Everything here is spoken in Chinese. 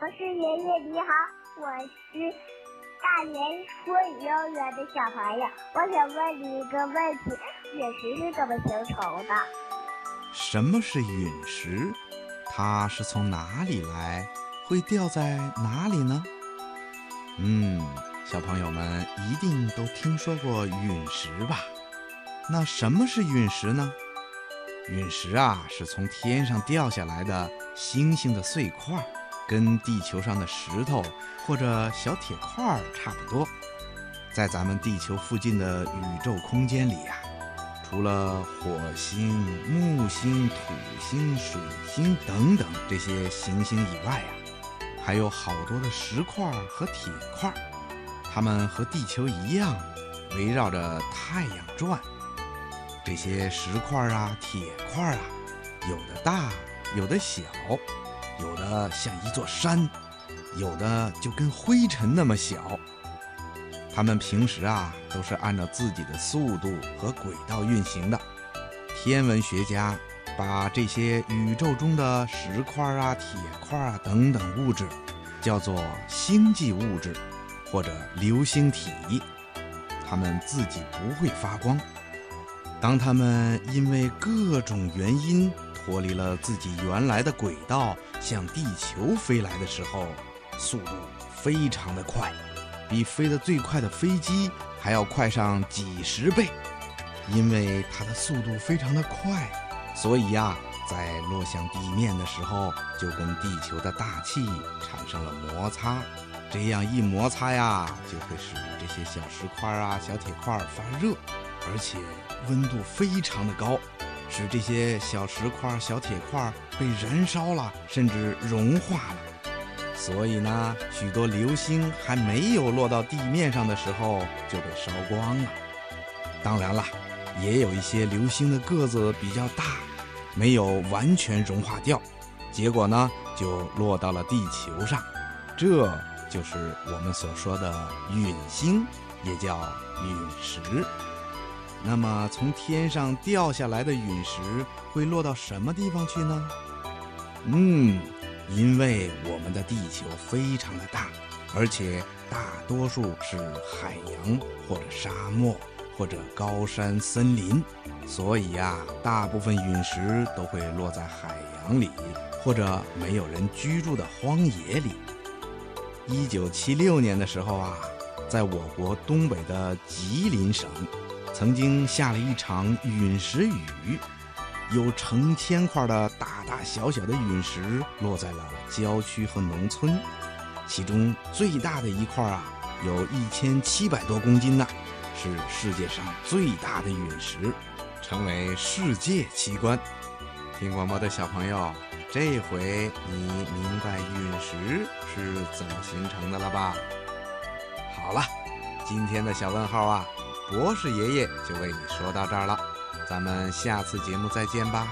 我是爷爷你好，我是大连说语幼儿园的小朋友，我想问你一个问题：陨石是怎么形成的？什么是陨石？它是从哪里来？会掉在哪里呢？嗯，小朋友们一定都听说过陨石吧？那什么是陨石呢？陨石啊，是从天上掉下来的星星的碎块，跟地球上的石头或者小铁块差不多。在咱们地球附近的宇宙空间里呀，除了火星、木星、土星、水星等等这些行星以外呀。还有好多的石块和铁块，它们和地球一样，围绕着太阳转。这些石块啊、铁块啊，有的大，有的小，有的像一座山，有的就跟灰尘那么小。它们平时啊，都是按照自己的速度和轨道运行的。天文学家。把这些宇宙中的石块啊、铁块啊等等物质，叫做星际物质，或者流星体。它们自己不会发光。当它们因为各种原因脱离了自己原来的轨道，向地球飞来的时候，速度非常的快，比飞得最快的飞机还要快上几十倍。因为它的速度非常的快。所以呀，在落向地面的时候，就跟地球的大气产生了摩擦，这样一摩擦呀，就会使这些小石块啊、小铁块发热，而且温度非常的高，使这些小石块、小铁块被燃烧了，甚至融化了。所以呢，许多流星还没有落到地面上的时候就被烧光了。当然了，也有一些流星的个子比较大。没有完全融化掉，结果呢就落到了地球上，这就是我们所说的陨星，也叫陨石。那么从天上掉下来的陨石会落到什么地方去呢？嗯，因为我们的地球非常的大，而且大多数是海洋或者沙漠。或者高山森林，所以呀，大部分陨石都会落在海洋里，或者没有人居住的荒野里。一九七六年的时候啊，在我国东北的吉林省，曾经下了一场陨石雨，有成千块的大大小小的陨石落在了郊区和农村，其中最大的一块啊，有一千七百多公斤呢。是世界上最大的陨石，成为世界奇观。听广播的小朋友，这回你明白陨石是怎么形成的了吧？好了，今天的小问号啊，博士爷爷就为你说到这儿了。咱们下次节目再见吧。